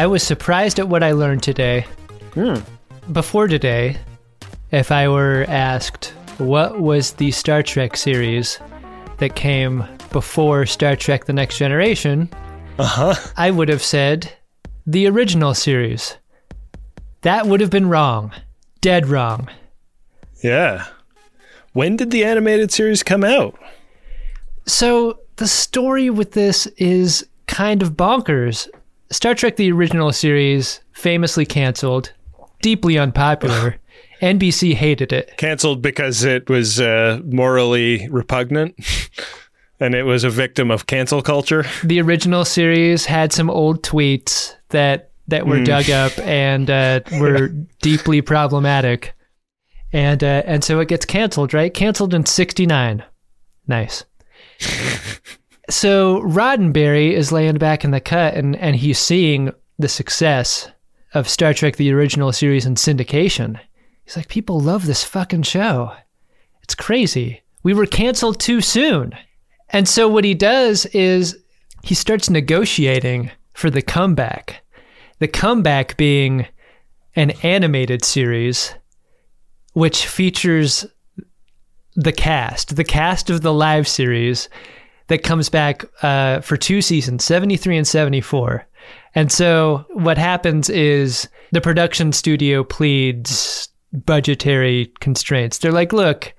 I was surprised at what I learned today. Before today, if I were asked what was the Star Trek series that came before Star Trek The Next Generation, Uh huh. I would have said the original series. That would have been wrong. Dead wrong. Yeah. When did the animated series come out? So the story with this is kind of bonkers. Star Trek the original series famously canceled, deeply unpopular. NBC hated it. Cancelled because it was uh, morally repugnant and it was a victim of cancel culture. The original series had some old tweets that that were dug up and uh, were deeply problematic. And uh, and so it gets canceled, right? Canceled in 69. Nice. So Roddenberry is laying back in the cut and, and he's seeing the success of Star Trek the original series in syndication. He's like, people love this fucking show. It's crazy. We were canceled too soon. And so what he does is he starts negotiating for the comeback. The comeback being an animated series which features the cast, the cast of the live series that comes back uh, for two seasons, 73 and 74. And so what happens is the production studio pleads budgetary constraints. They're like, look,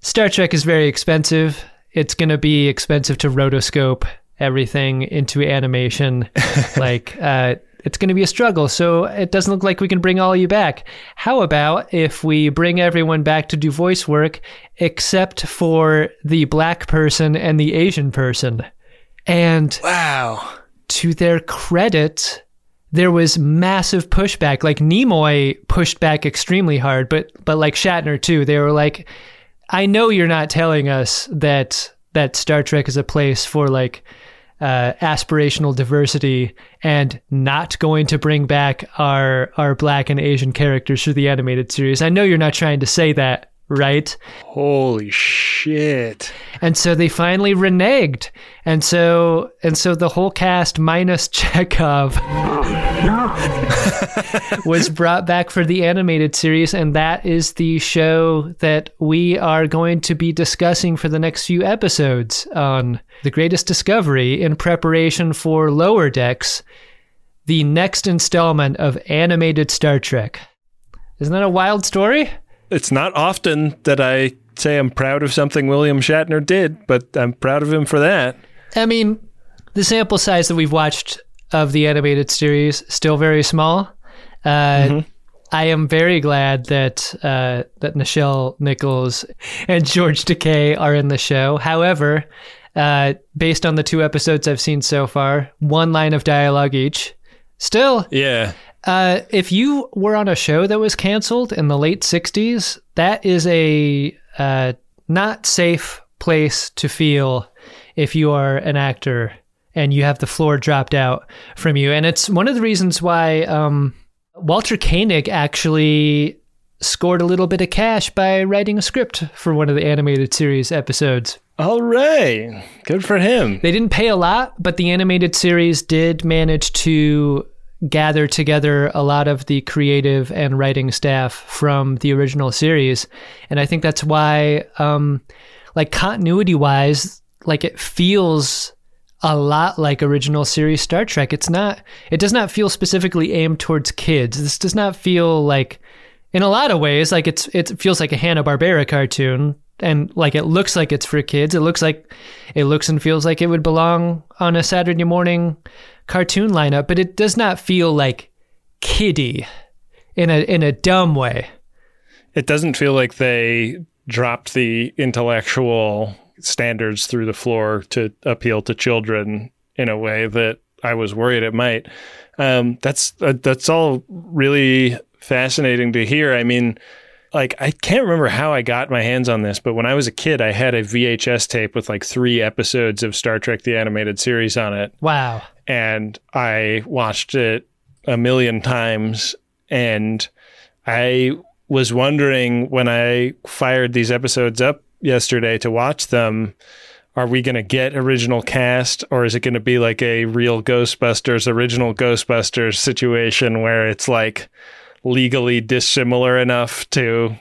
Star Trek is very expensive. It's going to be expensive to rotoscope everything into animation. like, uh, it's going to be a struggle. So it doesn't look like we can bring all of you back. How about if we bring everyone back to do voice work except for the black person and the Asian person? And Wow. to their credit, there was massive pushback. Like Nimoy pushed back extremely hard, but but like Shatner too. They were like, "I know you're not telling us that that Star Trek is a place for like uh, aspirational diversity and not going to bring back our our black and Asian characters for the animated series. I know you're not trying to say that." Right. Holy shit. And so they finally reneged. And so and so the whole cast minus Chekhov was brought back for the animated series and that is the show that we are going to be discussing for the next few episodes on The Greatest Discovery in preparation for Lower Decks, the next installment of animated Star Trek. Isn't that a wild story? It's not often that I say I'm proud of something William Shatner did, but I'm proud of him for that. I mean, the sample size that we've watched of the animated series still very small. Uh, I am very glad that uh, that Nichelle Nichols and George Takei are in the show. However, uh, based on the two episodes I've seen so far, one line of dialogue each. Still, Yeah. Uh, if you were on a show that was canceled in the late 60s, that is a uh, not safe place to feel if you are an actor and you have the floor dropped out from you. And it's one of the reasons why um, Walter Koenig actually scored a little bit of cash by writing a script for one of the animated series episodes. All right. Good for him. They didn't pay a lot, but the animated series did manage to gather together a lot of the creative and writing staff from the original series. And I think that's why, um, like, continuity wise, like, it feels a lot like original series Star Trek. It's not, it does not feel specifically aimed towards kids. This does not feel like, in a lot of ways, like it's, it feels like a Hanna-Barbera cartoon and like it looks like it's for kids. It looks like it looks and feels like it would belong on a Saturday morning cartoon lineup, but it does not feel like kiddie in a in a dumb way. It doesn't feel like they dropped the intellectual standards through the floor to appeal to children in a way that I was worried it might. Um, that's uh, that's all really fascinating to hear. I mean, like I can't remember how I got my hands on this, but when I was a kid, I had a VHS tape with like three episodes of Star Trek: The Animated Series on it, Wow. and I watched it a million times. And I was wondering when I fired these episodes up yesterday to watch them, are we going to get original cast or is it going to be like a real Ghostbusters, original Ghostbusters situation where it's like legally dissimilar enough to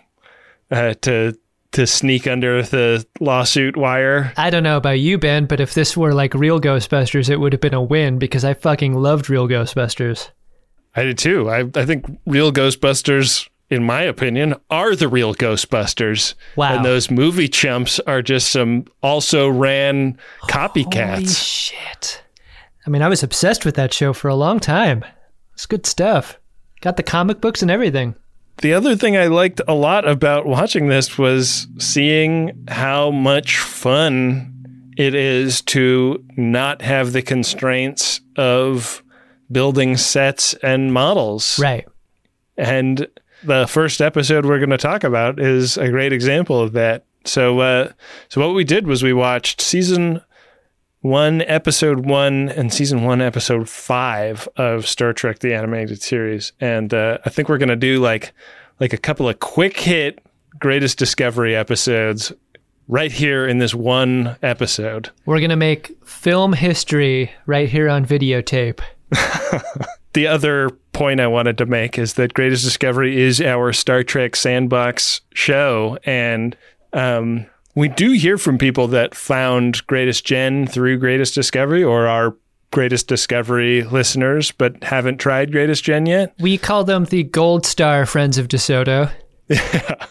uh, to to sneak under the lawsuit wire? I don't know about you, Ben, but if this were like real Ghostbusters, it would have been a win because I fucking loved real Ghostbusters. I did too. I, I think real Ghostbusters, in my opinion, are the real Ghostbusters. Wow. And those movie chumps are just some also ran Holy copycats. shit. I mean, I was obsessed with that show for a long time. It's good stuff. Got the comic books and everything. the other thing I liked a lot about watching this was seeing how much fun it is to not have the constraints of building sets and models. Right. And the first episode we're going to talk about is a great example of that. So, uh, so what we did was we watched season one, episode one, and season one, episode five of Star Trek: The Animated Series, and uh, I think we're going to do like like a couple of quick hit greatest discovery episodes right here in this one episode. We're going to make film history right here on videotape. the other point I wanted to make is that Greatest Discovery is our Star Trek sandbox show, and um, we do hear from people that found Greatest Gen through Greatest Discovery or are Greatest Discovery listeners, but haven't tried Greatest Gen yet. We call them the Gold Star Friends of DeSoto.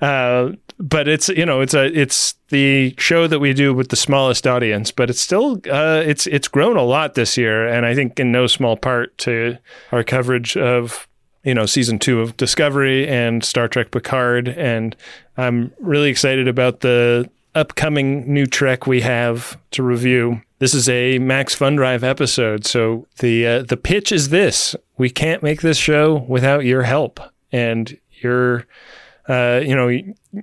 Uh, but it's you know it's a it's the show that we do with the smallest audience, but it's still uh, it's it's grown a lot this year, and I think in no small part to our coverage of you know season two of Discovery and Star Trek Picard, and I'm really excited about the upcoming new Trek we have to review. This is a Max Fun Drive episode, so the uh, the pitch is this: we can't make this show without your help and your uh, you know,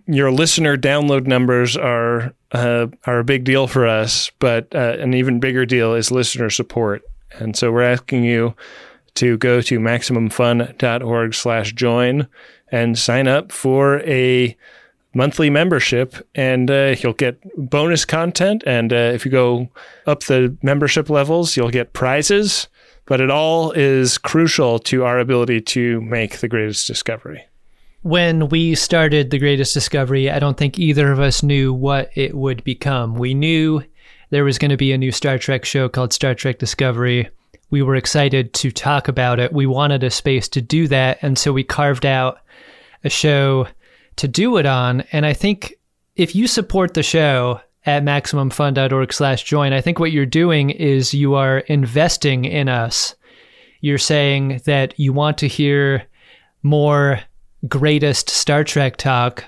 your listener download numbers are uh, are a big deal for us, but uh, an even bigger deal is listener support. And so we're asking you to go to MaximumFun.org slash join and sign up for a monthly membership, and uh, you'll get bonus content. And uh, if you go up the membership levels, you'll get prizes. But it all is crucial to our ability to make the greatest discovery when we started the greatest discovery i don't think either of us knew what it would become we knew there was going to be a new star trek show called star trek discovery we were excited to talk about it. We wanted a space to do that and so we carved out a show to do it on. And i think if you support the show at maximumfun.org slash join, i think what you're doing is you are investing in us. You're saying that you want to hear more greatest Star Trek talk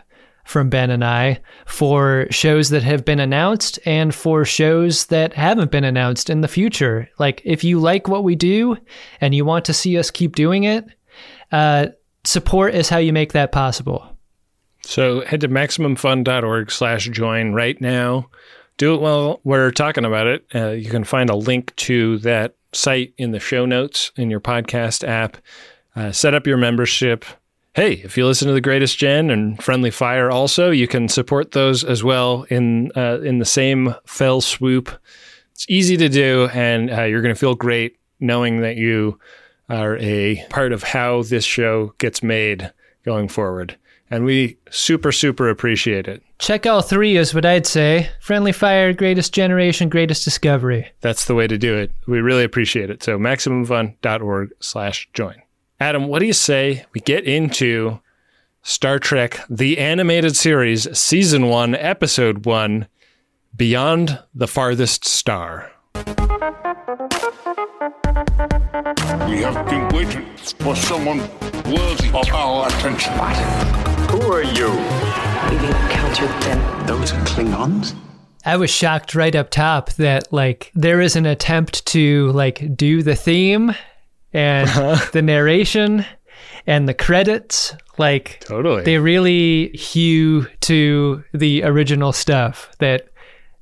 from Ben and I for shows that have been announced and for shows that haven't been announced in the future. Like, if you like what we do and you want to see us keep doing it, uh, support is how you make that possible. So head to maximumfun.org slash join right now. Do it while we're talking about it. Uh, you can find a link to that site in the show notes in your podcast app. Uh, set up your membership. Hey, if you listen to the Greatest Gen and Friendly Fire, also you can support those as well in uh, in the same fell swoop. It's easy to do, and uh, you're going to feel great knowing that you are a part of how this show gets made going forward. And we super, super appreciate it. Check all three is what I'd say. Friendly Fire, Greatest Generation, Greatest Discovery. That's the way to do it. We really appreciate it. So maximumfun.org slash join. Adam, what do you say we get into Star Trek, the animated series, season one, episode one, Beyond the Farthest Star? We have been waiting for someone worthy of our attention. Who are you? Leaving accounts with them. Those are Klingons? I was shocked right up top that like there is an attempt to like do the theme and uh-huh. the narration and the credits like Totally. they really hew to the original stuff that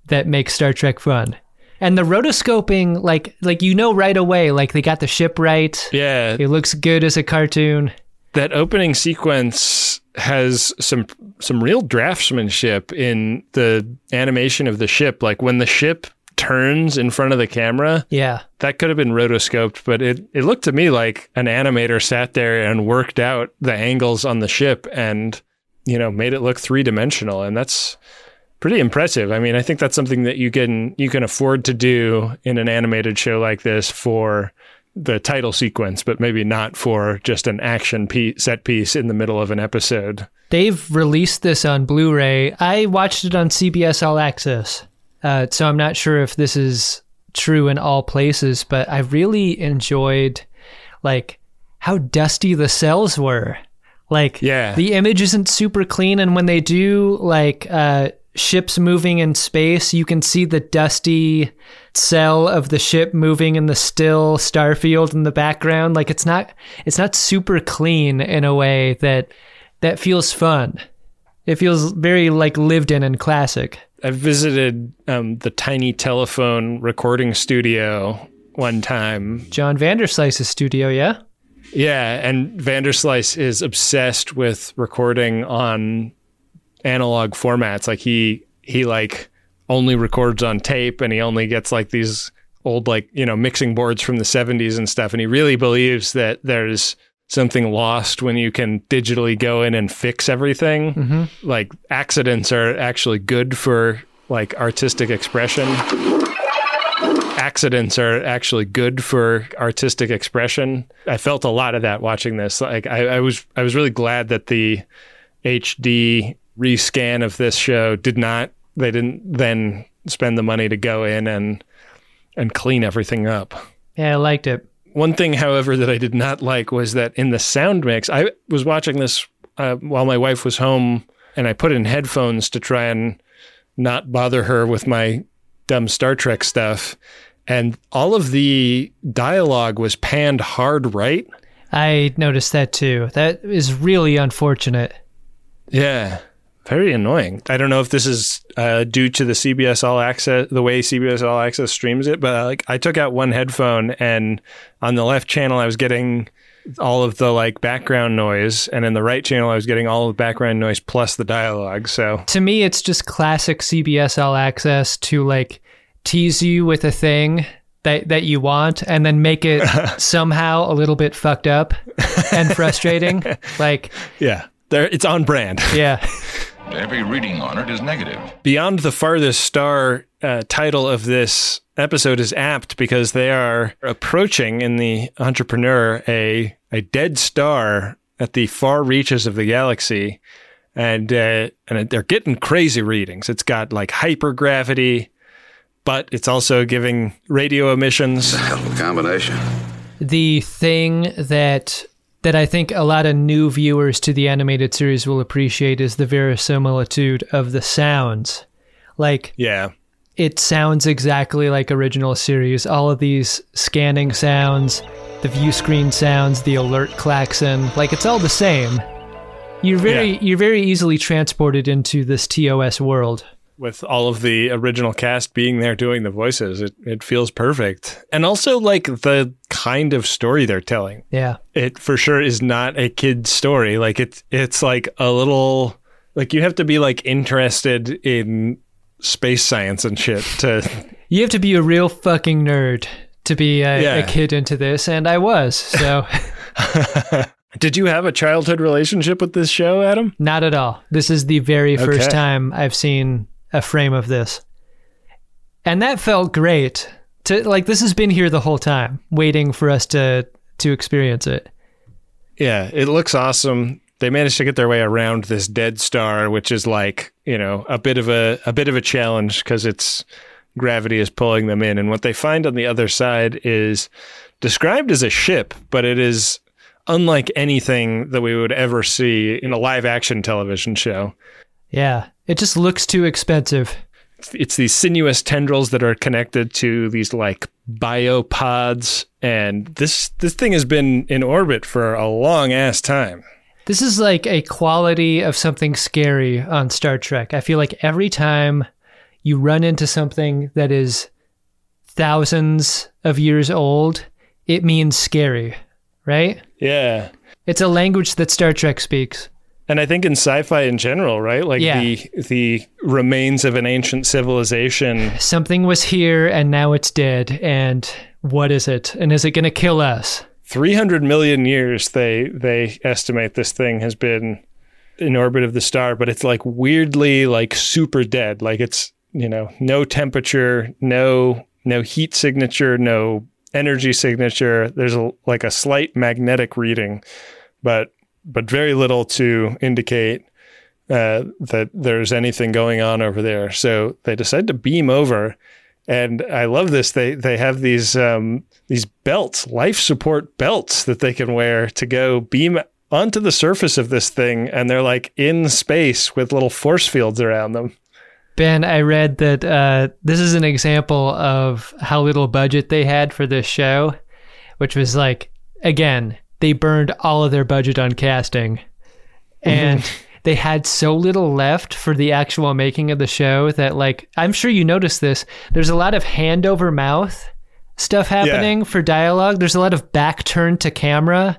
that makes Star Trek fun. And the rotoscoping like like you know right away like they got the ship right. yeah, It looks good as a cartoon. that opening sequence has some some real draftsmanship in the animation of the ship. Like when the ship turns in front of the camera, Yeah. that could have been rotoscoped, but it, it looked to me like an animator sat there and worked out the angles on the ship and, you know, made it look three dimensional. And that's pretty impressive. I mean, I think that's something that you can you can afford to do in an animated show like this for the title sequence, but maybe not for just an action piece, set piece in the middle of an episode. They've released this on Blu-ray. I watched it on CBS All Access, uh, so I'm not sure if this is true in all places. But I really enjoyed, like, how dusty the cells were. Like, Yeah. the image isn't super clean, and when they do like uh, ships moving in space, you can see the dusty cell of the ship moving in the still starfield in the background. Like, it's not it's not super clean in a way that that feels fun. It feels very like lived in and classic. I visited um, the tiny telephone recording studio one time John Vanderslice's studio, yeah? Yeah, and Vanderslice is obsessed with recording on analog formats. Like he he like only records on tape and he only gets like these old like, you know, mixing boards from the 70s and stuff and he really believes that there's something lost when you can digitally go in and fix everything. Mm-hmm. Like accidents are actually good for like artistic expression accidents are actually good for artistic expression. I felt a lot of that watching this. Like I, I was I was really glad that the HD rescan of this show did not they didn't then spend the money to go in and and clean everything up. Yeah, I liked it. One thing, however, that I did not like was that in the sound mix, I was watching this uh, while my wife was home, and I put in headphones to try and not bother her with my dumb Star Trek stuff. And all of the dialogue was panned hard right. I noticed that too. That is really unfortunate. Yeah. Very annoying. I don't know if this is uh, due to the CBS All Access, the way CBS All Access streams it, but uh, like I took out one headphone and on the left channel I was getting all of the like background noise, and in the right channel I was getting all of the background noise plus the dialogue. So To me, it's just classic CBS All Access to like tease you with a thing that, that you want and then make it somehow a little bit fucked up and frustrating. like, yeah, there it's on brand. yeah. Every reading on it is negative. Beyond the Farthest Star uh, title of this episode is apt because they are approaching in the Enterprise a a dead star at the far reaches of the galaxy, and uh, and they're getting crazy readings. It's got like hypergravity, but it's also giving radio emissions. A Hell of a combination. the thing that that I think a lot of new viewers to the animated series will appreciate is the verisimilitude of the sounds. Like Yeah, it sounds exactly like original series. All of these scanning sounds, the view screen sounds, the alert klaxon, like it's all the same. You're very Yeah. you're very easily transported into this TOS world. With all of the original cast being there doing the voices, it it feels perfect, and also like the kind of story they're telling. Yeah. it for sure is not a kid's story. Like it's it's like a little like you have to be like interested in space science and shit to You have to be a real fucking nerd to be a, Yeah. a kid into this, and I was. So Did you have a childhood relationship with this show, Adam? Not at all. This is the very first time I've seen a frame of this. And that felt great. To like this has been here the whole time, waiting for us to to experience it. Yeah, it looks awesome. They managed to get their way around this dead star, which is like, you know, a bit of a a bit of a challenge because it's gravity is pulling them in and what they find on the other side is described as a ship, but it is unlike anything that we would ever see in a live action television show. Yeah. It just looks too expensive. it's these sinuous tendrils that are connected to these like biopods, and this this thing has been in orbit for a long ass time. This is like a quality of something scary on Star Trek. I feel like every time you run into something that is thousands of years old, it means scary, right? Yeah. It's a language that Star Trek speaks. And I think in sci-fi in general, right? Like Yeah. the the remains of an ancient civilization. Something was here and now it's dead. And what is it? And is it going to kill us? 300 million years they they estimate this thing has been in orbit of the star, but it's like weirdly like super dead. Like it's, you know, no temperature, no no heat signature, no energy signature. There's a like a slight magnetic reading, but but very little to indicate uh, that there's anything going on over there. So they decide to beam over, and I love this. They they have these um, these belts, life support belts that they can wear to go beam onto the surface of this thing, and they're like in space with little force fields around them. Ben, I read that uh, this is an example of how little budget they had for this show, which was like, again, they burned all of their budget on casting. And they had so little left for the actual making of the show that, like, I'm sure you noticed this. There's a lot of hand over mouth stuff happening for dialogue, there's a lot of back turned to camera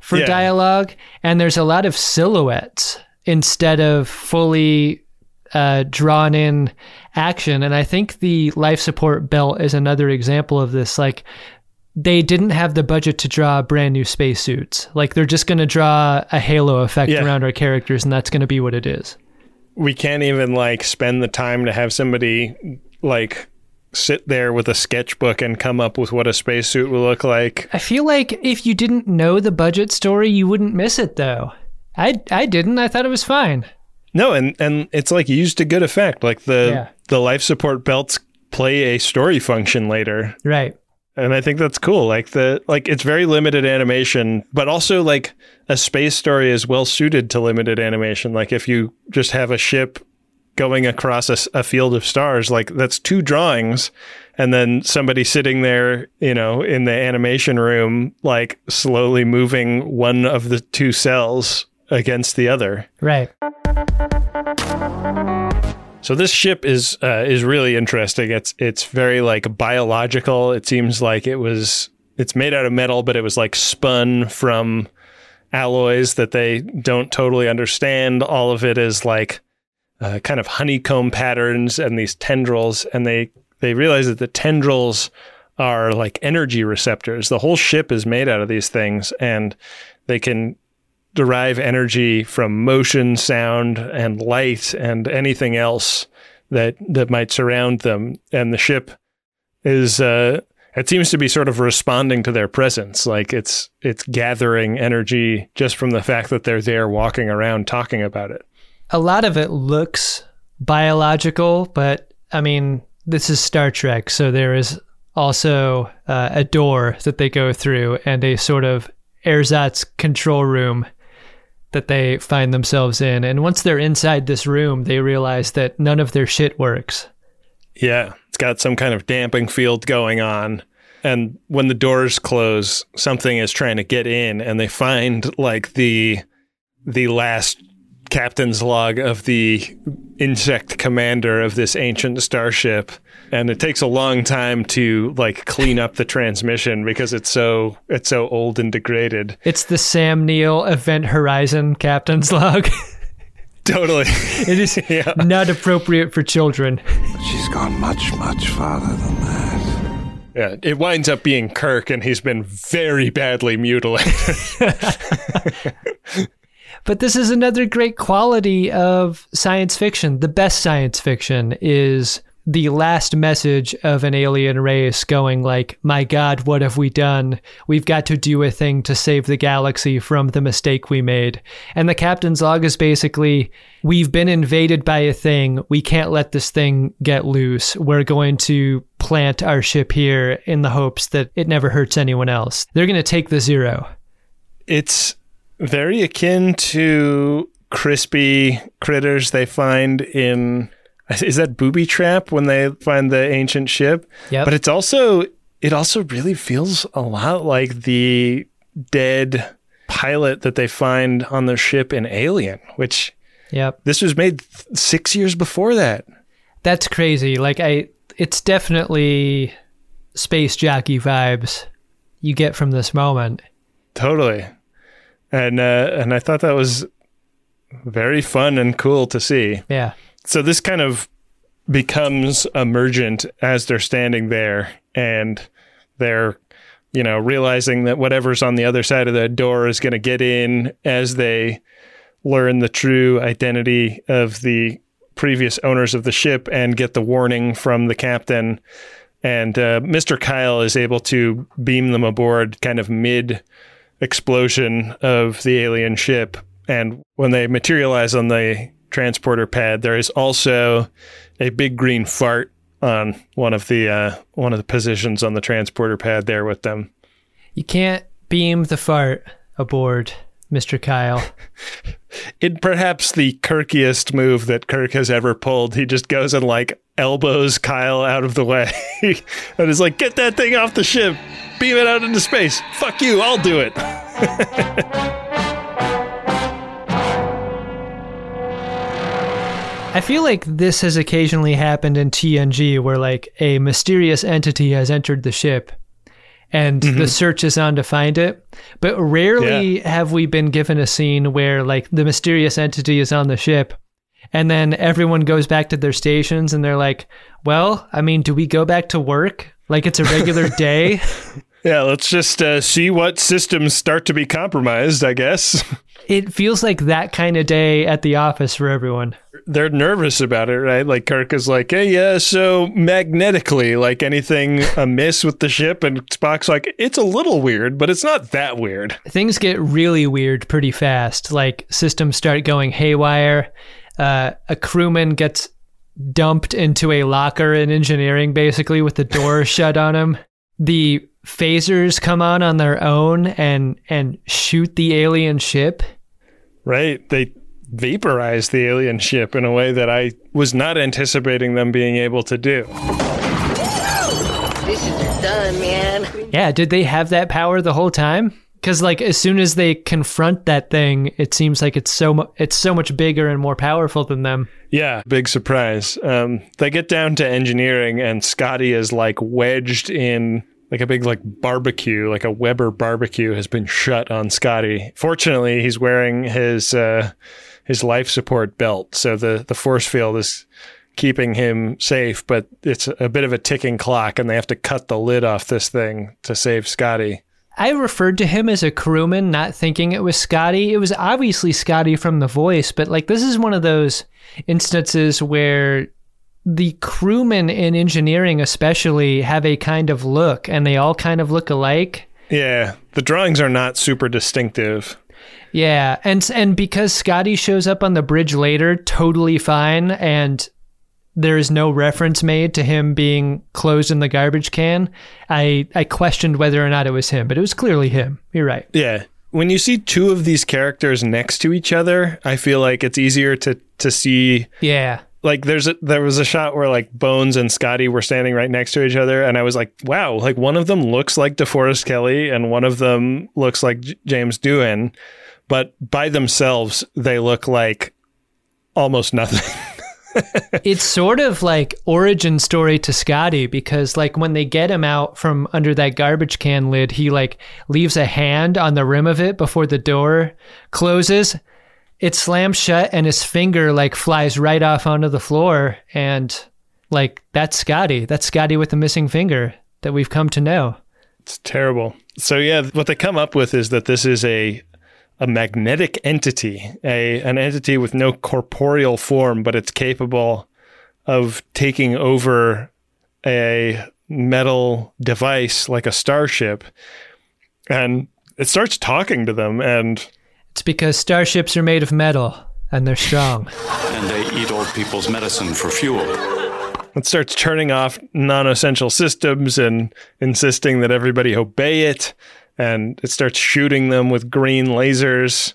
for Yeah. dialogue, and there's a lot of silhouettes instead of fully uh, drawn in action. And I think the life support belt is another example of this. Like, they didn't have the budget to draw brand new spacesuits. Like, they're just going to draw a halo effect Yeah. around our characters, and that's going to be what it is. We can't even like spend the time to have somebody like sit there with a sketchbook and come up with what a spacesuit will look like. I feel like if you didn't know the budget story, you wouldn't miss it, though. I, I didn't. I thought it was fine. No, and and it's like used to good effect. Like the Yeah. the life support belts play a story function later. Right. And I think that's cool. Like the like it's very limited animation, but also like a space story is well suited to limited animation. Like if you just have a ship going across a field of stars, like that's two drawings and then somebody sitting there, you know, in the animation room like slowly moving one of the two cells against the other. Right. So this ship is uh, is really interesting. It's it's very like biological. It seems like it was it's made out of metal, but it was like spun from alloys that they don't totally understand. All of it is like uh, kind of honeycomb patterns and these tendrils, and they they realize that the tendrils are like energy receptors. The whole ship is made out of these things, and they can derive energy from motion, sound, and light, and anything else that that might surround them. And the ship is uh, it seems to be sort of responding to their presence, like it's it's gathering energy just from the fact that they're there, walking around, talking about it. a lot of it looks biological, but I mean, this is Star Trek, so there is also uh, a door that they go through and a sort of ersatz control room that they find themselves in. And once they're inside this room, they realize that none of their shit works. Yeah, it's got some kind of damping field going on. And when the doors close, something is trying to get in and they find like the the last captain's log of the insect commander of this ancient starship. And it takes a long time to like clean up the transmission because it's so it's so old and degraded. It's the Sam Neill Event Horizon captain's log. Totally. it is Yeah. not appropriate for children. She's gone much, much farther than that. Yeah, it winds up being Kirk, and he's been very badly mutilated. But this is another great quality of science fiction. The best science fiction is the last message of an alien race going like, "My god, what have we done? We've got to do a thing to save the galaxy from the mistake we made." And the captain's log is basically, "We've been invaded by a thing. We can't let this thing get loose. We're going to plant our ship here in the hopes that it never hurts anyone else. They're going to take the zero." it's very akin to crispy critters they find in is that booby trap when they find the ancient ship? Yep. But it's also it also really feels a lot like the dead pilot that they find on the ship in Alien, which Yep. this was made th- six years before that. That's crazy. Like I it's definitely space jockey vibes you get from this moment. Totally. And uh, and I thought that was very fun and cool to see. Yeah. So this kind of becomes emergent as they're standing there and they're you know realizing that whatever's on the other side of the door is going to get in as they learn the true identity of the previous owners of the ship and get the warning from the captain and uh, Mr. Kyle is able to beam them aboard kind of mid explosion of the alien ship. And when they materialize on the transporter pad, there is also a big green fart on one of the uh, one of the positions on the transporter pad there with them. You can't beam the fart aboard, Mr. Kyle. In perhaps the Kirkiest move that Kirk has ever pulled, he just goes and like elbows Kyle out of the way and is like, "Get that thing off the ship, beam it out into space. Fuck you, I'll do it." I feel like this has occasionally happened in TNG where like a mysterious entity has entered the ship and the mm-hmm. search is on to find it. But rarely have we been given a scene where like the mysterious entity is on the ship and then everyone goes back to their stations and they're like, "Well, I mean, do we go back to work? Like it's a regular day?" Yeah, let's just uh, see what systems start to be compromised, I guess. it feels like that kind of day at the office for everyone. They're nervous about it, right? Like Kirk is like, hey, yeah, so magnetically, like anything amiss with the ship? And Spock's like, it's a little weird, but it's not that weird. things get really weird pretty fast. Like systems start going haywire. Uh, a crewman gets dumped into a locker in engineering, basically with the door shut on him. The phasers come on on their own and and shoot the alien ship. Right? They vaporize the alien ship in a way that I was not anticipating them being able to do. Dishes are done, man. Yeah, did they have that power the whole time? Because like as soon as they confront that thing, it seems like it's so mu- it's so much bigger and more powerful than them. Yeah, big surprise. Um, they get down to engineering, and Scotty is like wedged in like a big like barbecue, like a Weber barbecue has been shut on Scotty. Fortunately, he's wearing his uh, his life support belt, so the the force field is keeping him safe. But it's a bit of a ticking clock, and they have to cut the lid off this thing to save Scotty. I referred to him as a crewman, not thinking it was Scotty. It was obviously Scotty from the voice, but like this is one of those instances where the crewmen in engineering, especially, have a kind of look and they all kind of look alike. Yeah, the drawings are not super distinctive. Yeah, and and because Scotty shows up on the bridge later, totally fine, and there is no reference made to him being closed in the garbage can. I I questioned whether or not it was him, but it was clearly him. You're right. Yeah. When you see two of these characters next to each other, I feel like it's easier to to see Yeah. like there's a there was a shot where like Bones and Scotty were standing right next to each other and I was like, wow, like one of them looks like DeForest Kelley and one of them looks like J- James Doohan, but by themselves they look like almost nothing. it's sort of like origin story to Scotty because like when they get him out from under that garbage can lid, he like leaves a hand on the rim of it before the door closes. It slams shut and his finger like flies right off onto the floor and like that's Scotty. That's Scotty with the missing finger that we've come to know. It's terrible. So yeah, what they come up with is that this is a a magnetic entity, a an entity with no corporeal form, but it's capable of taking over a metal device like a starship. And it starts talking to them and It's because starships are made of metal and they're strong. and they eat old people's medicine for fuel. it starts turning off non-essential systems and insisting that everybody obey it and it starts shooting them with green lasers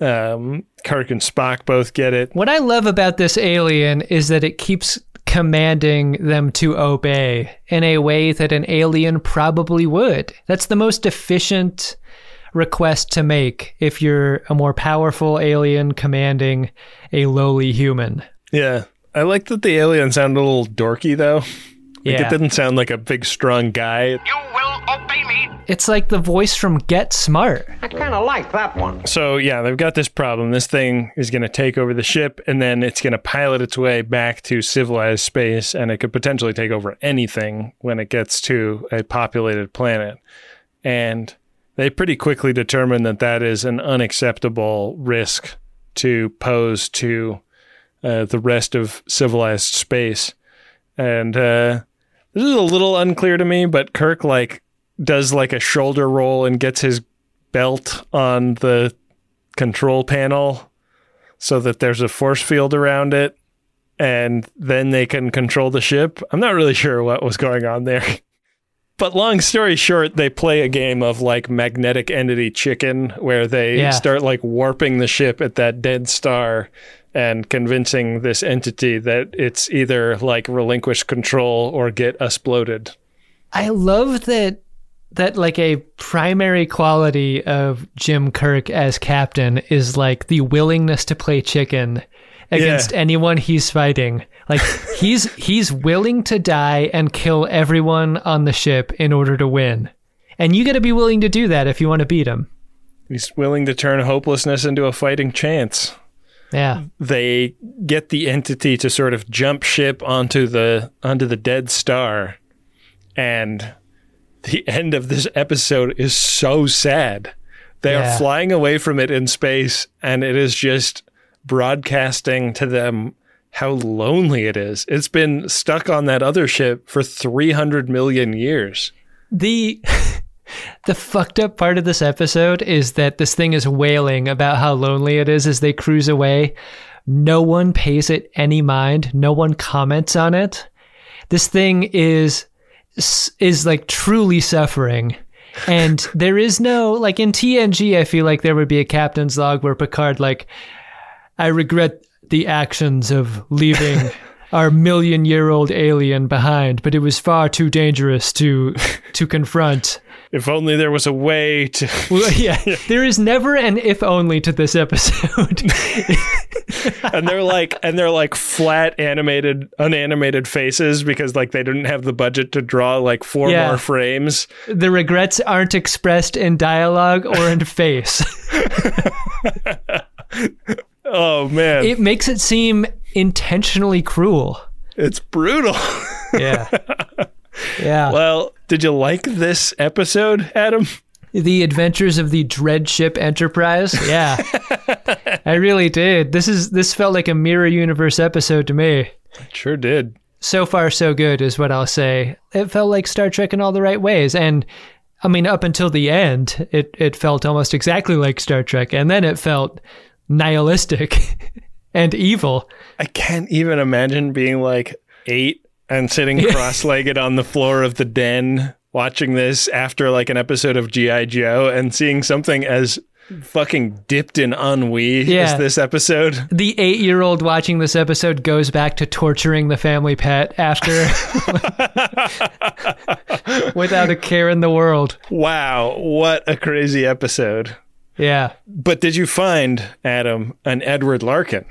Um, Kirk and Spock both get it. What I love about this alien is that it keeps commanding them to obey in a way that an alien probably would. That's the most efficient request to make if you're a more powerful alien commanding a lowly human. Yeah. I like that the alien sounded a little dorky though. Like Yeah. it didn't sound like a big strong guy. You will obey me. It's like the voice from Get Smart. I kind of like that one. So yeah, they've got this problem. This thing is going to take over the ship, and then it's going to pilot its way back to civilized space, and it could potentially take over anything when it gets to a populated planet. And they pretty quickly determine that that is an unacceptable risk to pose to uh, the rest of civilized space. And uh, this is a little unclear to me, but Kirk like does like a shoulder roll and gets his belt on the control panel so that there's a force field around it and then they can control the ship. I'm not really sure what was going on there. But long story short, they play a game of like magnetic entity chicken where they Yeah. start like warping the ship at that dead star and convincing this entity that it's either like relinquish control or get exploded. I love that that like a primary quality of Jim Kirk as captain is like the willingness to play chicken against Yeah. anyone he's fighting. Like he's he's willing to die and kill everyone on the ship in order to win. And you got to be willing to do that if you want to beat him. He's willing to turn hopelessness into a fighting chance. Yeah. they get the entity to sort of jump ship onto the onto the dead star and the end of this episode is so sad they Yeah. are flying away from it in space and it is just broadcasting to them how lonely it is it's been stuck on that other ship for 300 million years The the fucked up part of this episode is that this thing is wailing about how lonely it is as they cruise away. No one pays it any mind. No one comments on it. This thing is is like truly suffering. And there is no like in TNG I feel like there would be a captain's log where Picard like I regret the actions of leaving our million year old alien behind, but it was far too dangerous to to confront. if only there was a way to Well, yeah, there is never an if only to this episode. and they're like and they're like flat animated unanimated faces because like they didn't have the budget to draw like four Yeah. more frames the regrets aren't expressed in dialogue or in face. Oh man It makes it seem intentionally cruel. it's brutal Yeah. Yeah. well did you like this episode adam The Adventures of the Dreadship Enterprise. Yeah. I really did. This is this felt like a mirror universe episode to me. sure did so far so good is what I'll say. It felt like Star Trek in all the right ways and I mean up until the end it it felt almost exactly like Star Trek and then it felt nihilistic and evil. i can't even imagine being like eight and sitting cross-legged on the floor of the den watching this after like an episode of gi joe and seeing something as fucking dipped in ennui Yeah. as this episode The 8-year-old watching this episode goes back to torturing the family pet after without a care in the world. wow what a crazy episode Yeah. But did you find, Adam, an Edward Larkin?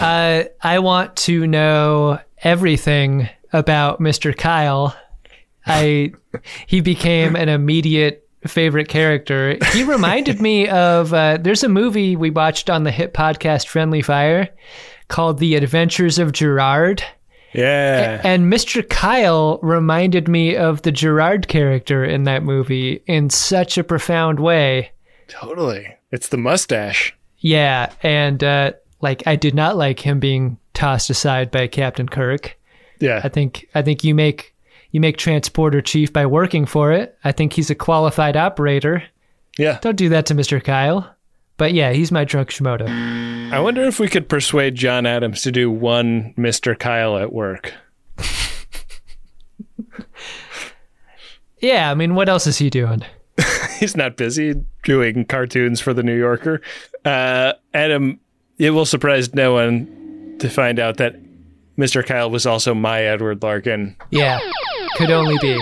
Uh, I want to know everything about Mr. Kyle. I he became an immediate favorite character. He reminded me of uh, there's a movie we watched on the hit podcast Friendly Fire called The Adventures of Gerard. Yeah. And Mr. Kyle reminded me of the Gerard character in that movie in such a profound way. Totally. It's the mustache. Yeah, and uh, like I did not like him being tossed aside by Captain Kirk. Yeah. I think I think you make you make transporter chief by working for it. I think he's a qualified operator. Yeah. Don't do that to Mr. Kyle. But yeah, he's my drunk Shimoda. I wonder if we could persuade John Adams to do one Mr. Kyle at work. Yeah, I mean, what else is he doing? he's not busy doing cartoons for the New Yorker. Uh, Adam, it will surprise no one to find out that Mr. Kyle was also my Edward Larkin. Yeah, could only be.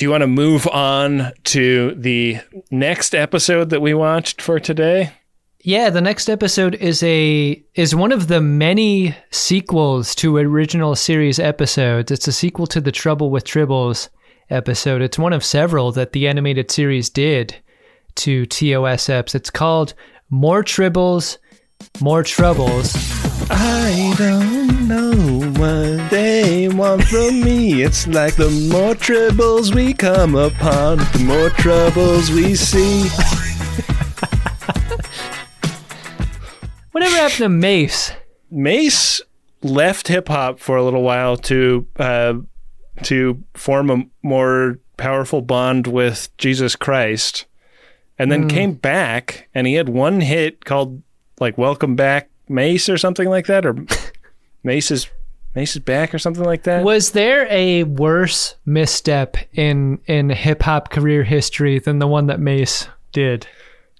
Do you want to move on to the next episode that we watched for today? Yeah, the next episode is a is one of the many sequels to original series episodes. It's a sequel to the Trouble with Tribbles episode. It's one of several that the animated series did to TOS eps. It's called More Tribbles, More Troubles. I don't know what they want from me. It's like the more troubles we come upon, the more troubles we see. Whatever happened to Mase? Mase left hip hop for a little while to uh, to form a more powerful bond with Jesus Christ, and then came back, and he had one hit called like "Welcome Back, Mase" or something like that, or Mase is Mase is back or something like that. Was there a worse misstep in in hip hop career history than the one that Mase did?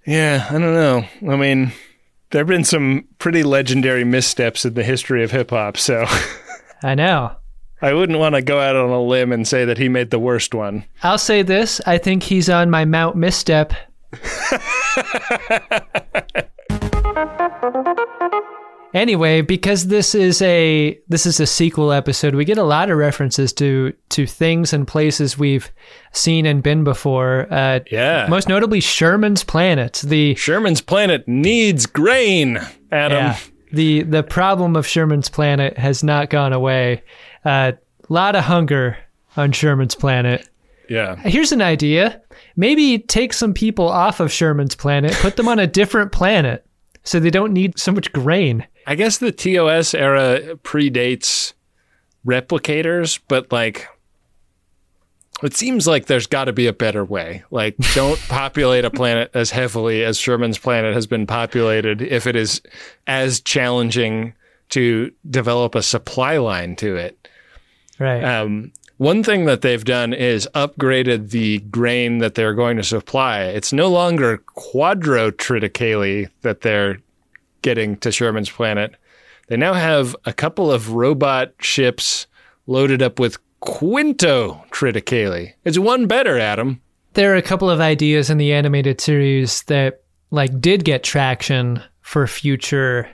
Yeah, I don't know. I mean, there have been some pretty legendary missteps in the history of hip hop, so I know. I wouldn't want to go out on a limb and say that he made the worst one. I'll say this: I think he's on my Mount misstep. anyway, because this is a this is a sequel episode, we get a lot of references to to things and places we've seen and been before. Uh, Yeah. most notably Sherman's Planet, the Sherman's planet needs grain, Adam. Yeah. The the problem of Sherman's planet has not gone away. A uh, lot of hunger on Sherman's planet. Yeah. Here's an idea. Maybe take some people off of Sherman's planet, put them on a different planet so they don't need so much grain. I guess the TOS era predates replicators, but like it seems like there's got to be a better way. Like, don't populate a planet as heavily as Sherman's planet has been populated if it is as challenging to develop a supply line to it. Right. Um, one thing that they've done is upgraded the grain that they're going to supply. It's no longer quadrotriticale that they're getting to Sherman's planet. They now have a couple of robot ships loaded up with quintotriticale. It's one better, Adam. there are a couple of ideas in the animated series that like did get traction for future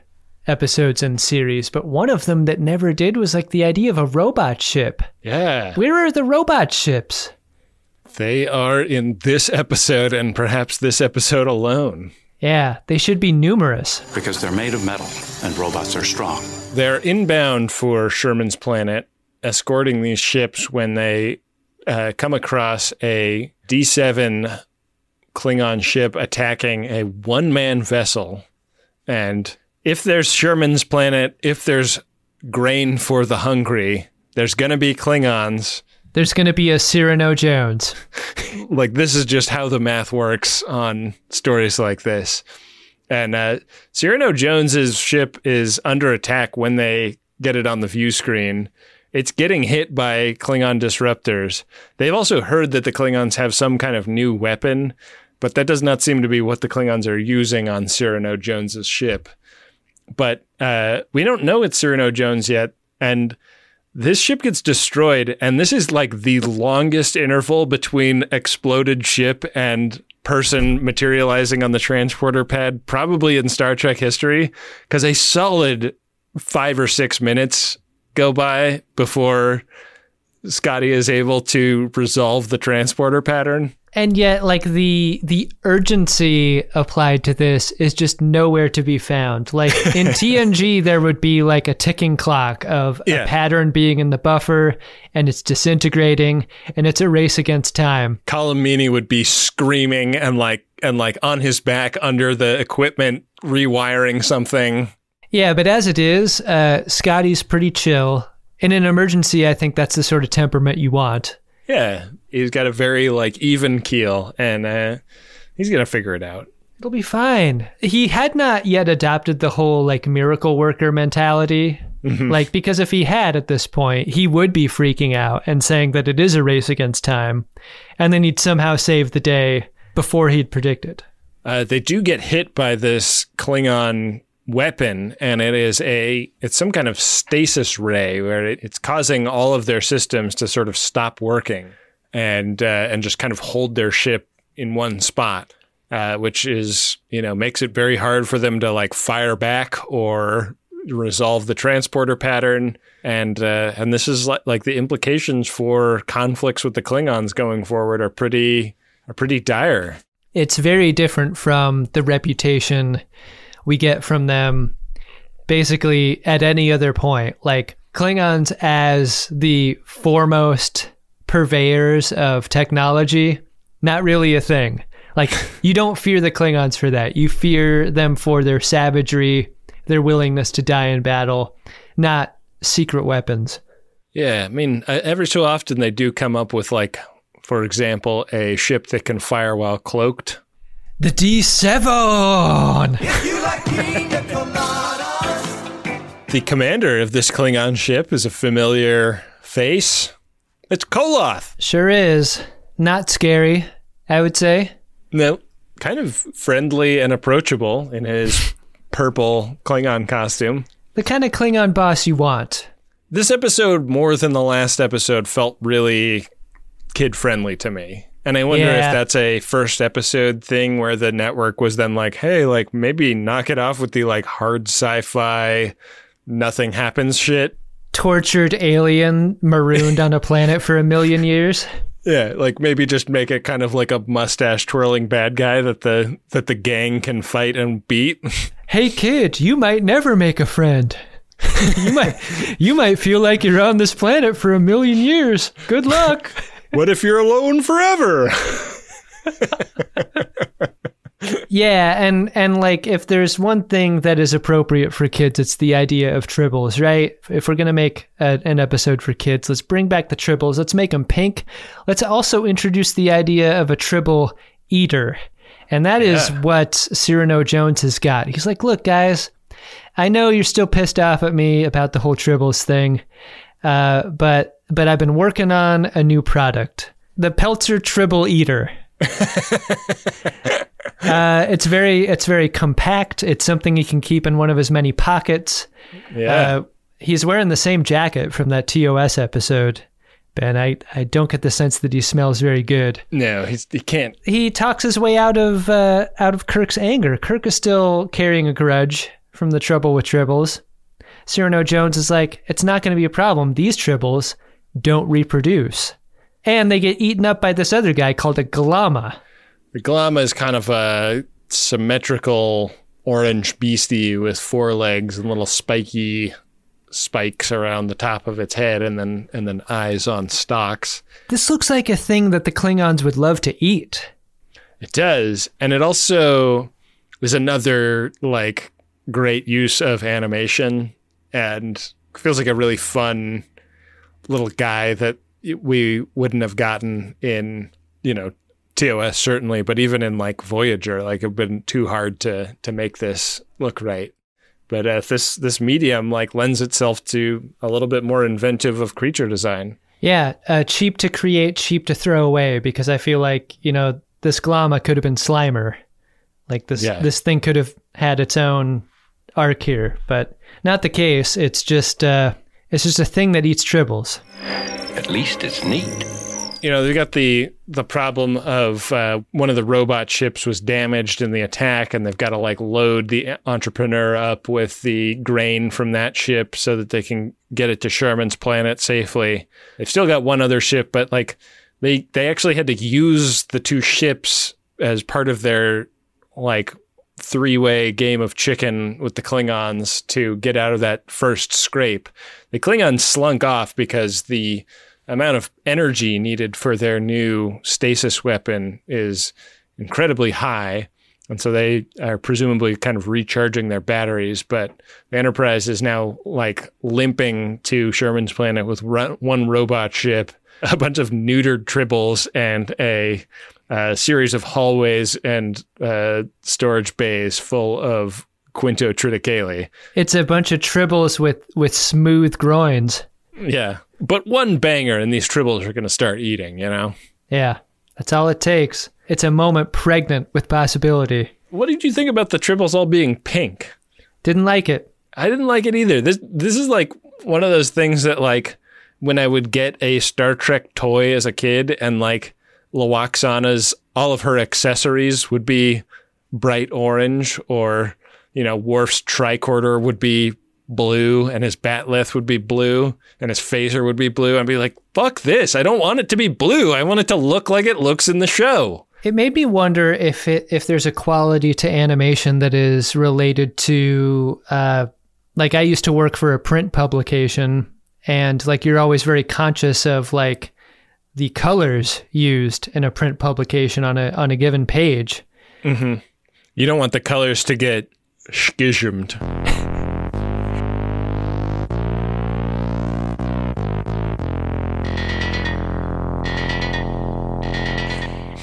episodes and series, but one of them that never did was like the idea of a robot ship. Yeah. Where are the robot ships? They are in this episode and perhaps this episode alone. Yeah, they should be numerous. Because they're made of metal, and robots are strong. They're inbound for Sherman's planet, escorting these ships when they uh, come across a D7 Klingon ship attacking a one man vessel. And if there's Sherman's planet, if there's grain for the hungry, there's going to be Klingons. There's going to be a Cyrano Jones. like this is just how the math works on stories like this. And uh, Cyrano Jones's ship is under attack when they get it on the view screen. It's getting hit by Klingon disruptors. They've also heard that the Klingons have some kind of new weapon, but that does not seem to be what the Klingons are using on Cyrano Jones's ship. But uh, we don't know it's Cyrano Jones yet, and this ship gets destroyed, and this is like the longest interval between exploded ship and person materializing on the transporter pad, probably in Star Trek history, because a solid five or six minutes go by before Scotty is able to resolve the transporter pattern. And yet like the the urgency applied to this is just nowhere to be found. Like in TNG there would be like a ticking clock of Yeah. a pattern being in the buffer and it's disintegrating and it's a race against time. Colm Meaney would be screaming and like and like on his back under the equipment rewiring something. Yeah, but as it is, uh, Scotty's pretty chill. In an emergency, I think that's the sort of temperament you want. Yeah, he's got a very like even keel, and uh, he's gonna figure it out. It'll be fine. He had not yet adopted the whole like miracle worker mentality. Like, because if he had at this point, he would be freaking out and saying that it is a race against time. And then he'd somehow save the day before he'd predicted. Uh, they do get hit by this Klingon weapon, and it is a it's some kind of stasis ray where it, it's causing all of their systems to sort of stop working and uh, and just kind of hold their ship in one spot, uh, which is you know makes it very hard for them to like fire back or resolve the transporter pattern. And uh, and this is like, like the implications for conflicts with the Klingons going forward are pretty are pretty dire. It's very different from the reputation we get from them basically at any other point. Like Klingons as the foremost purveyors of technology, not really a thing. Like you don't fear the Klingons for that. You fear them for their savagery, their willingness to die in battle, not secret weapons. Yeah, I mean, uh, every so often they do come up with like, for example, a ship that can fire while cloaked. The D7. The commander of this Klingon ship is a familiar face. It's Koloth. Sure is. Not scary, I would say. No, kind of friendly and approachable in his purple Klingon costume. The kind of Klingon boss you want. This episode, more than the last episode, felt really kid friendly to me. And I wonder Yeah. if that's a first episode thing where the network was then like, hey, like maybe knock it off with the like hard sci fi, nothing happens shit. Tortured alien marooned on a planet for a million years. Yeah, like maybe just make it kind of like a mustache twirling bad guy that the that the gang can fight and beat. Hey kid, you might never make a friend. you might you might feel like you're on this planet for a million years. Good luck. what if you're alone forever? Yeah, and and like if there's one thing that is appropriate for kids, it's the idea of tribbles, right? If we're gonna make a, an episode for kids, let's bring back the tribbles. Let's make them pink. Let's also introduce the idea of a tribble eater, and that is what Cyrano Jones has got. He's like, look, guys, I know you're still pissed off at me about the whole tribbles thing, uh, but but I've been working on a new product, the Peltzer Tribble Eater. Uh, it's very it's very compact. It's something he can keep in one of his many pockets. Yeah. Uh, he's wearing the same jacket from that TOS episode. Ben, I, I don't get the sense that he smells very good. no, he's he can't He talks his way out of uh, out of Kirk's anger. Kirk is still carrying a grudge from the trouble with tribbles. Cyrano Jones is like, it's not going to be a problem. These tribbles don't reproduce, and they get eaten up by this other guy called a Glommer. The Glommer is kind of a symmetrical orange beastie with four legs and little spiky spikes around the top of its head and then and then eyes on stalks. This looks like a thing that the Klingons would love to eat. It does. And it also is another like great use of animation and feels like a really fun little guy that we wouldn't have gotten in, you know, TOS certainly, but even in like Voyager, like it'd been too hard to to make this look right. But uh, this this medium like lends itself to a little bit more inventive of creature design. Yeah, uh, cheap to create, cheap to throw away. Because I feel like you know this Glommer could have been Slimer, like this Yeah. this thing could have had its own arc here, but not the case. It's just uh, it's just a thing that eats tribbles. At least it's neat. You know, they got the the problem of uh, one of the robot ships was damaged in the attack, and they've got to like load the entrepreneur up with the grain from that ship so that they can get it to Sherman's planet safely. They've still got one other ship, but like they they actually had to use the two ships as part of their like three way game of chicken with the Klingons to get out of that first scrape. The Klingons slunk off because the amount of energy needed for their new stasis weapon is incredibly high. And so they are presumably kind of recharging their batteries. But the Enterprise is now like limping to Sherman's planet with ru- one robot ship, a bunch of neutered tribbles, and a, uh series of hallways and uh, storage bays full of Quintotriticale. It's a bunch of tribbles with with smooth groins. Yeah. But one banger and these tribbles are going to start eating, you know? Yeah, that's all it takes. it's a moment pregnant with possibility. What did you think about the tribbles all being pink? Didn't like it. I didn't like it either. This this is like one of those things that like when I would get a Star Trek toy as a kid and like Lwaxana's all of her accessories would be bright orange or you know Worf's tricorder would be blue and his bat'leth would be blue and his phaser would be blue. I'd be like, fuck this. I don't want it to be blue. I want it to look like it looks in the show. It made me wonder if it if there's a quality to animation that is related to uh, like I used to work for a print publication and like you're always very conscious of like the colors used in a print publication on a on a given page. Mm-hmm. You don't want the colors to get schismed.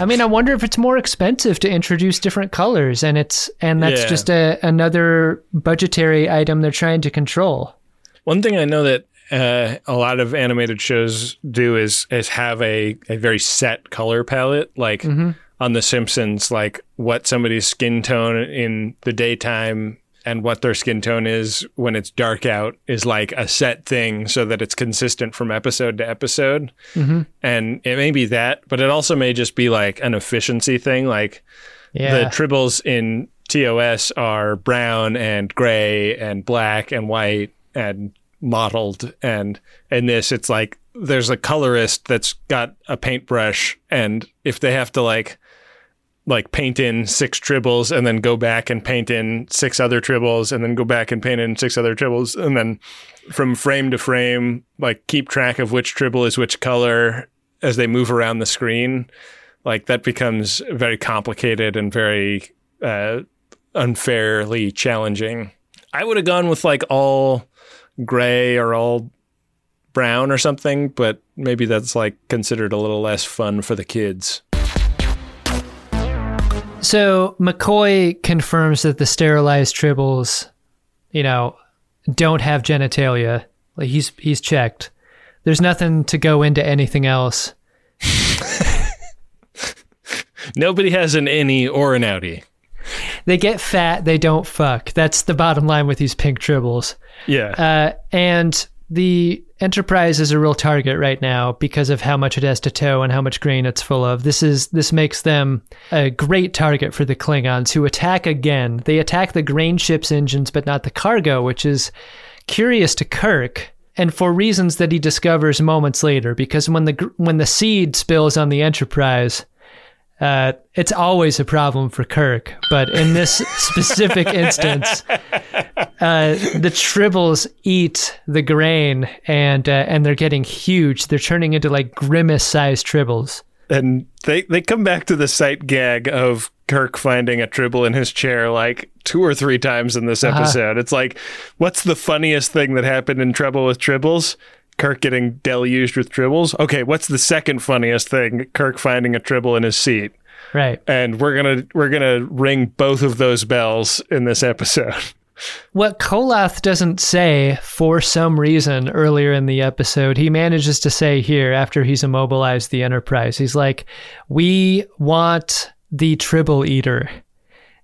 I mean, I wonder if it's more expensive to introduce different colors, and it's and that's Yeah. just a another budgetary item they're trying to control. One thing I know that uh, a lot of animated shows do is is have a, a very set color palette. Like on The Simpsons, like what somebody's skin tone in the daytime and what their skin tone is when it's dark out is like a set thing so that it's consistent from episode to episode. Mm-hmm. And it may be that, but it also may just be like an efficiency thing. Like Yeah, the tribbles in TOS are brown and gray and black and white and mottled and in this it's like there's a colorist that's got a paintbrush and if they have to like like paint in six tribbles and then go back and paint in six other tribbles and then go back and paint in six other tribbles and then from frame to frame like keep track of which tribble is which color as they move around the screen like that becomes very complicated and very uh, unfairly challenging. I would have gone with like all gray or all brown or something, but maybe that's like considered a little less fun for the kids. So McCoy confirms that the sterilized tribbles, you know, don't have genitalia. Like he's he's checked. There's nothing to go into anything else. Nobody has an innie or an outie. They get fat, they don't fuck. That's the bottom line with these pink tribbles. Yeah. Uh, and the Enterprise is a real target right now because of how much it has to tow and how much grain it's full of. This is this makes them a great target for the Klingons who attack again. They attack the grain ship's engines, but not the cargo, which is curious to Kirk. And for reasons that he discovers moments later, because when the when the seed spills on the Enterprise, uh, it's always a problem for Kirk. But in this specific instance, uh, the tribbles eat the grain, and uh, and they're getting huge. They're turning into like grimace-sized tribbles. and they they come back to the sight gag of Kirk finding a tribble in his chair like two or three times in this episode. It's like, what's the funniest thing that happened in Trouble with Tribbles? Kirk getting deluged with tribbles. Okay, what's the second funniest thing? Kirk finding a tribble in his seat. Right. And we're gonna we're gonna ring both of those bells in this episode. What Koloth doesn't say for some reason earlier in the episode, he manages to say here after he's immobilized the Enterprise. He's like, "We want the Tribble Eater."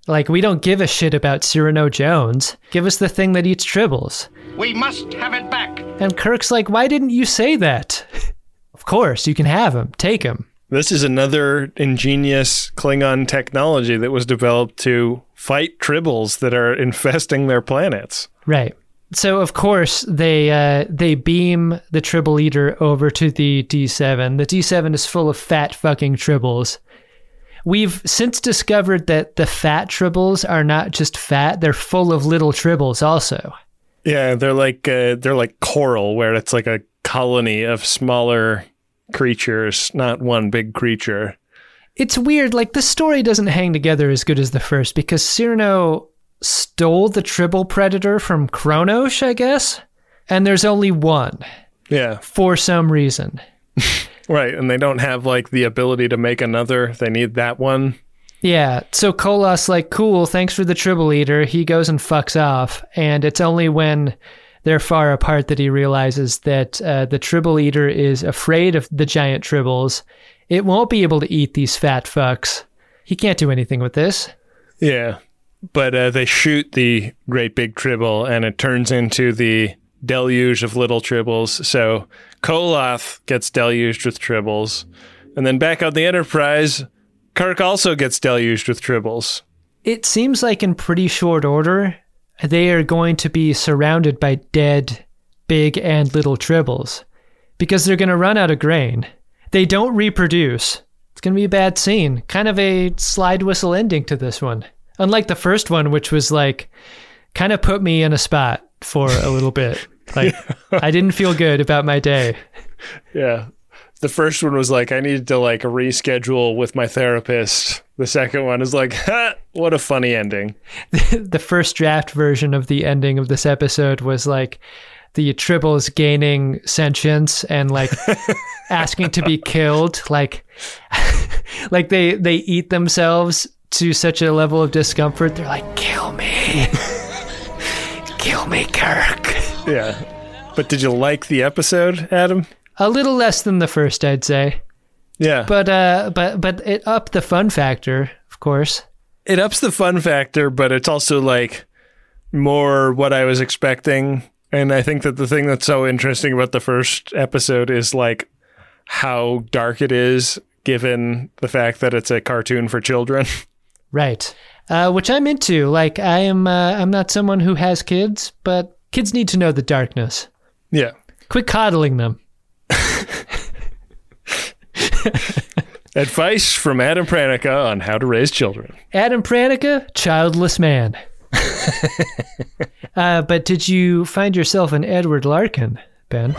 Like we don't give a shit about Cyrano Jones. Give us the thing that eats tribbles. We must have it back. And Kirk's like, "Why didn't you say that?" of course, you can have him. Take him. This is another ingenious Klingon technology that was developed to fight tribbles that are infesting their planets. Right. So of course they uh, they beam the Tribble Eater over to the D7. The D7 is full of fat fucking tribbles. We've since discovered that the fat tribbles are not just fat; they're full of little tribbles also. Yeah, they're like uh, they're like coral, where it's like a colony of smaller creatures, not one big creature. It's weird. Like the story doesn't hang together as good as the first because Cyrano stole the Tribble Predator from Kronos, I guess, and there's only one Yeah, for some reason. right. And they don't have like the ability to make another. They need that one. Yeah, so Koloth's like, cool, thanks for the Tribble Eater. He goes and fucks off, and it's only when they're far apart that he realizes that uh, the Tribble Eater is afraid of the giant tribbles. It won't be able to eat these fat fucks, He can't do anything with this. Yeah. But uh, they shoot the great big tribble and it turns into the deluge of little tribbles. So Koloth gets deluged with tribbles. And then back on the Enterprise, Kirk also gets deluged with tribbles. It seems like in pretty short order, they are going to be surrounded by dead, big, and little tribbles because they're going to run out of grain. They don't reproduce. It's going to be a bad scene. Kind of a slide whistle ending to this one. Unlike the first one, which was like, kind of put me in a spot for a little bit. Like, I didn't feel good about my day. Yeah. The first one was like, I needed to like reschedule with my therapist. The second one is like, ha, what a funny ending. the first draft version of the ending of this episode was like the tribbles gaining sentience and like asking to be killed like like they they eat themselves to such a level of discomfort they're like kill me kill me kirk Yeah. But did you like the episode, Adam? A little less than the first i'd say Yeah. but uh but but it upped the fun factor of course it ups the fun factor, but it's also like more what I was expecting. And I think that the thing that's so interesting about the first episode is like how dark it is, given the fact that it's a cartoon for children. Right. Uh, which I'm into. Like I am uh, I'm not someone who has kids, but kids need to know the darkness. yeah. Quit coddling them. Advice from Adam Pranica on how to raise children. Adam Pranica, childless man. uh, but did you find yourself an Edward Larkin, Ben?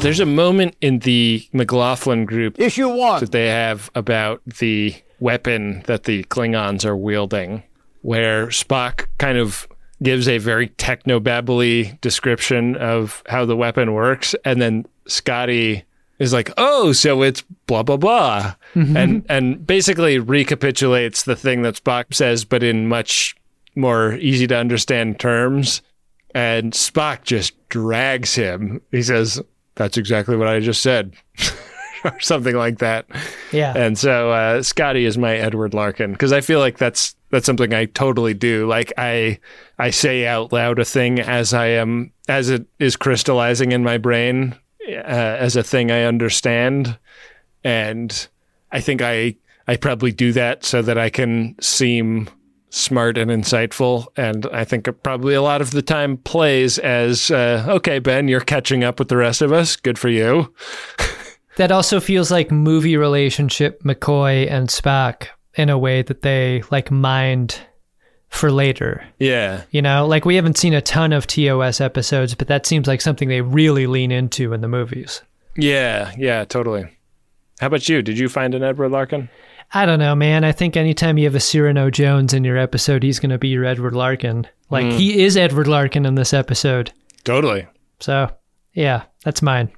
There's a moment in the McLaughlin group Issue one. that they have about the weapon that the Klingons are wielding, where Spock kind of gives a very technobabbly description of how the weapon works, and then Scotty is like, "Oh, so it's blah blah blah," and and basically recapitulates the thing that Spock says, but in much more easy to understand terms. And Spock just drags him. He says, "That's exactly what I just said." or something like that. Yeah. And so uh, Scotty is my Edward Larkin because I feel like that's that's something I totally do. Like I I say out loud a thing as I am as it is crystallizing in my brain uh, as a thing I understand, and I think I I probably do that so that I can seem smart and insightful. And I think probably a lot of the time plays as uh, okay, Ben, you're catching up with the rest of us. Good for you. That also feels like movie relationship McCoy and Spock in a way that they like mind for later. Yeah. You know, like we haven't seen a ton of TOS episodes, but that seems like something they really lean into in the movies. Yeah, yeah, totally. How about you? Did you find an Edward Larkin? I don't know, man. I think anytime you have a Cyrano Jones in your episode, he's going to be your Edward Larkin. Like mm. he is Edward Larkin in this episode. Totally. So, yeah, that's mine.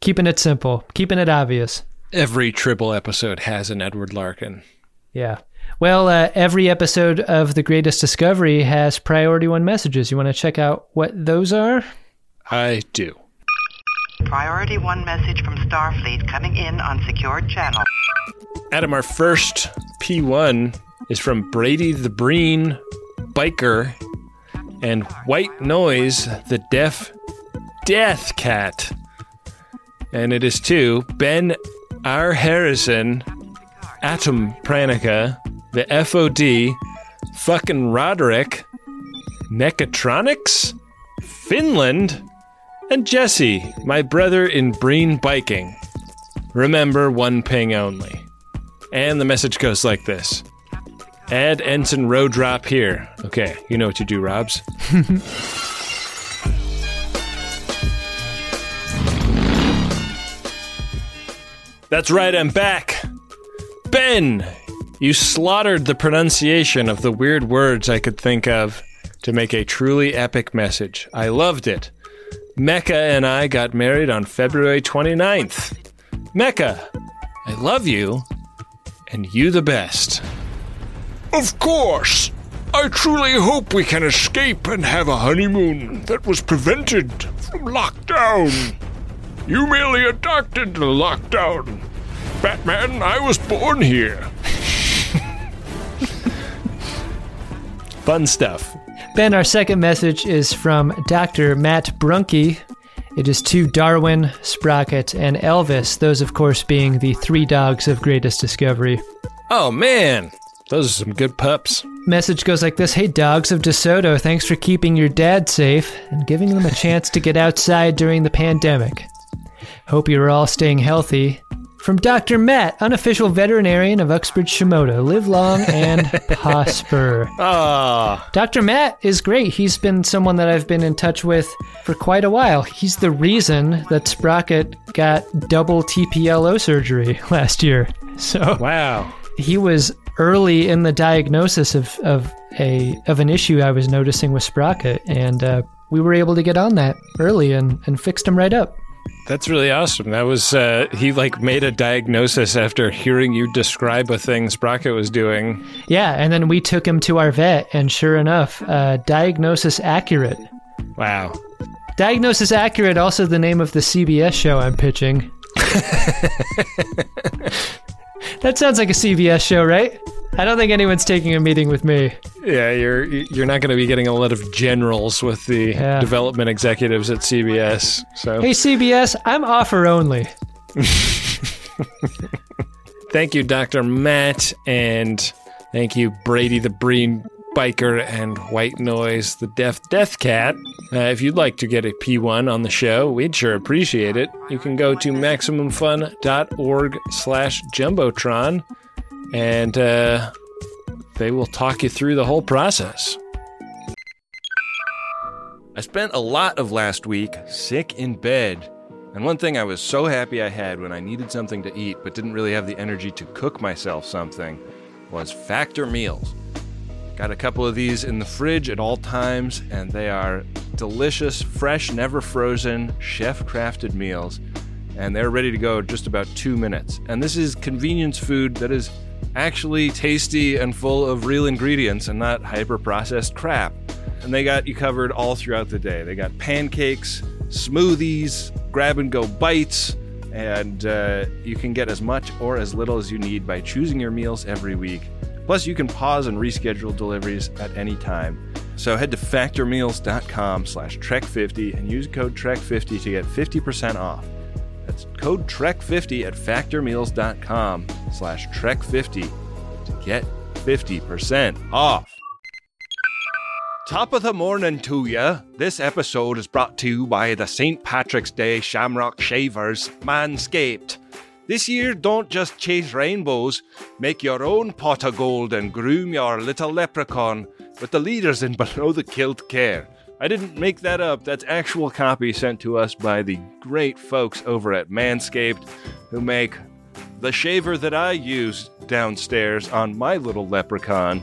Keeping it simple, keeping it obvious. Every tribble episode has an Edward Larkin. Yeah. Well, uh, every episode of The Greatest Discovery has Priority One messages. You want to check out what those are? I do. Priority one message from Starfleet coming in on secured channel. Adam, our first P1 is from Brady the Breen, Biker, and White Noise, the Deaf Death Cat. And it is to Ben R. Harrison, Adam Pranica, the FOD, fucking Roderick, Mechatronics, Finland, and Jesse, my brother in Breen Biking. Remember, one ping only. And the message goes like this Add Ensign row drop here. Okay, you know what you do, Robs. That's right, I'm back. Ben, you slaughtered the pronunciation of the weird words I could think of to make a truly epic message. I loved it. Mecca and I got married on February 29th. Mecca, I love you, and you the best. Of course. I truly hope we can escape and have a honeymoon that was prevented from lockdown. You merely adopted the lockdown. Batman, I was born here. Fun stuff. Ben, our second message is from Dr. Matt Brunke. It is to Darwin, Sprocket, and Elvis, those, of course, being the three dogs of greatest discovery. Oh, man. Those are some good pups. Message goes like this Hey, dogs of DeSoto, thanks for keeping your dad safe and giving them a chance to get outside during the pandemic. Hope you're all staying healthy. From Dr. Matt, unofficial veterinarian of Uxbridge Shimoda. Live long and prosper. Ah, Dr. Matt is great. He's been someone that I've been in touch with for quite a while. He's the reason that Sprocket got double TPLO surgery last year. So wow. he was early in the diagnosis of, of a of an issue I was noticing with Sprocket, and uh, we were able to get on that early and, and fixed him right up. That's really awesome. That was uh, he like made a diagnosis after hearing you describe a thing Sprocket was doing. Yeah, and then we took him to our vet, and sure enough, uh, diagnosis accurate. Wow. Diagnosis accurate, also the name of the CBS show I'm pitching. that sounds like a CBS show, right? I don't think anyone's taking a meeting with me. Yeah, you're you're not going to be getting a lot of generals with the Yeah. development executives at CBS. So Hey, CBS, I'm offer only. thank you, Doctor Matt, and thank you, Brady the Breen Biker and White Noise the Deaf Death Cat. Uh, if you'd like to get a P1 on the show, we'd sure appreciate it. You can go to maximumfun.org slash jumbotron, and uh, they will talk you through the whole process. I spent a lot of last week sick in bed. And one thing I was so happy I had when I needed something to eat but didn't really have the energy to cook myself something was Factor Meals. Got a couple of these in the fridge at all times, and they are delicious, fresh, never frozen, chef crafted meals. And they're ready to go just about two minutes. And this is convenience food that is actually tasty and full of real ingredients and not hyper processed crap. And they got you covered all throughout the day. They got pancakes, smoothies, grab and go bites, and uh, you can get as much or as little as you need by choosing your meals every week. Plus, you can pause and reschedule deliveries at any time. So head to factormeals.com slash trek50 and use code trek50 to get 50% off. That's code trek50 at factormeals.com slash trek50 to get 50% off. Top of the morning to ya. This episode is brought to you by the St. Patrick's Day Shamrock Shavers Manscaped. This year, don't just chase rainbows, make your own pot of gold and groom your little leprechaun with the leaders in Below the Kilt Care. I didn't make that up, that's actual copy sent to us by the great folks over at Manscaped who make the shaver that I use downstairs on my little leprechaun.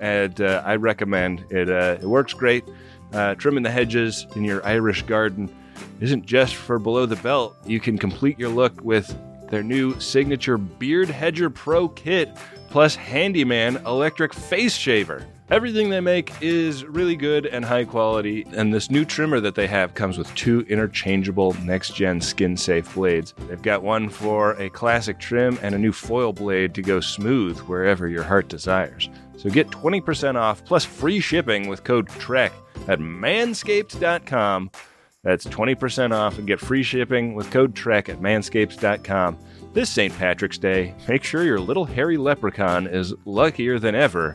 And uh, I recommend it. Uh, it works great. Uh, trimming the hedges in your Irish garden isn't just for below the belt. You can complete your look with their new signature Beard Hedger Pro kit plus Handyman electric face shaver. Everything they make is really good and high quality, and this new trimmer that they have comes with two interchangeable next gen skin safe blades. They've got one for a classic trim and a new foil blade to go smooth wherever your heart desires. So get 20% off plus free shipping with code TREK at manscaped.com. That's 20% off and get free shipping with code TREK at manscaped.com. This St. Patrick's Day, make sure your little hairy leprechaun is luckier than ever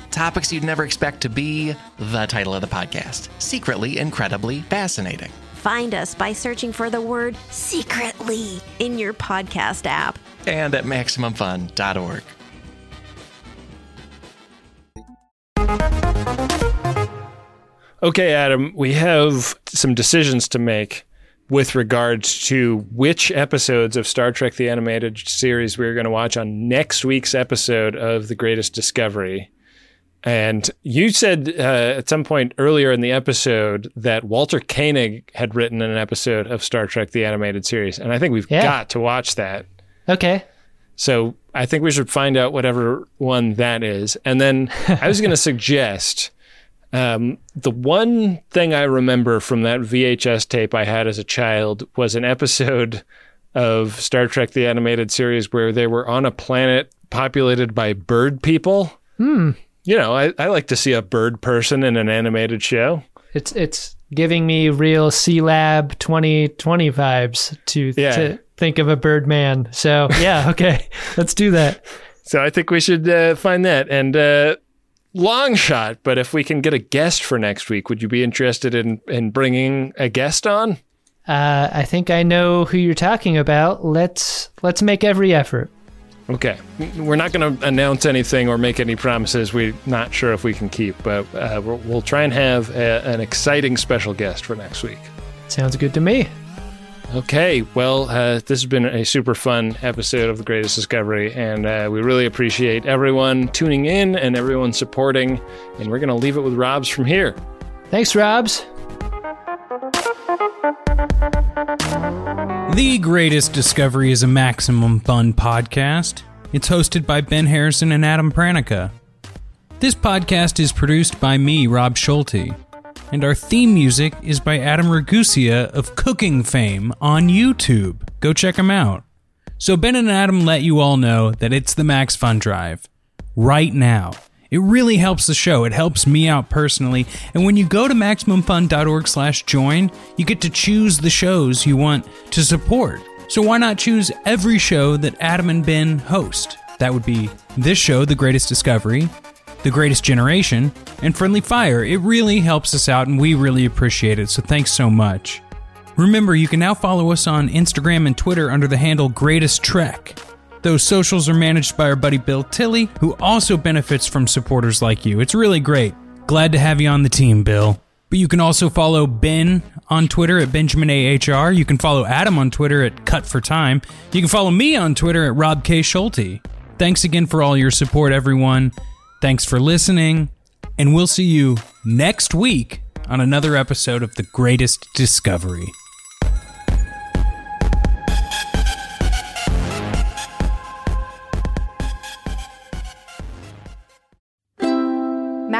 Topics you'd never expect to be the title of the podcast Secretly Incredibly Fascinating. Find us by searching for the word secretly in your podcast app and at MaximumFun.org. Okay, Adam, we have some decisions to make with regards to which episodes of Star Trek the Animated Series we're going to watch on next week's episode of The Greatest Discovery. And you said uh, at some point earlier in the episode that Walter Koenig had written an episode of Star Trek the Animated Series. And I think we've Yeah. got to watch that. Okay. So I think we should find out whatever one that is. And then I was going to suggest um, the one thing I remember from that VHS tape I had as a child was an episode of Star Trek the Animated Series where they were on a planet populated by bird people. Hmm. You know, I, I like to see a bird person in an animated show. It's it's giving me real C Lab 2020 vibes to Yeah. to think of a bird man. So yeah, okay, let's do that. So I think we should uh, find that. And uh, long shot, but if we can get a guest for next week, would you be interested in, in bringing a guest on? Uh, I think I know who you're talking about. Let's let's make every effort. Okay. We're not going to announce anything or make any promises we're not sure if we can keep, but uh, we'll, we'll try and have a, an exciting special guest for next week. Sounds good to me. Okay, well, uh, this has been a super fun episode of The Greatest Discovery, and uh, we really appreciate everyone tuning in and everyone supporting. And we're going to leave it with Robs from here. Thanks, Robs. The Greatest Discovery is a Maximum Fun podcast. It's hosted by Ben Harrison and Adam Pranica. This podcast is produced by me, Rob Schulte, and our theme music is by Adam Ragusea of Cooking Fame on YouTube. Go check him out. So Ben and Adam let you all know that it's the Max Fun Drive right now. It really helps the show. It helps me out personally. And when you go to maximumfun.org slash join, you get to choose the shows you want to support. So why not choose every show that Adam and Ben host? That would be this show, The Greatest Discovery, The Greatest Generation, and Friendly Fire. It really helps us out and we really appreciate it. So thanks so much. Remember, you can now follow us on Instagram and Twitter under the handle Greatest Trek. Those socials are managed by our buddy Bill Tilley, who also benefits from supporters like you. It's really great. Glad to have you on the team, Bill. But you can also follow Ben on Twitter at Benjamin AHR. You can follow Adam on Twitter at Cut for Time. You can follow me on Twitter at Rob K. Schulte. Thanks again for all your support, everyone. Thanks for listening. And we'll see you next week on another episode of The Greatest Discovery.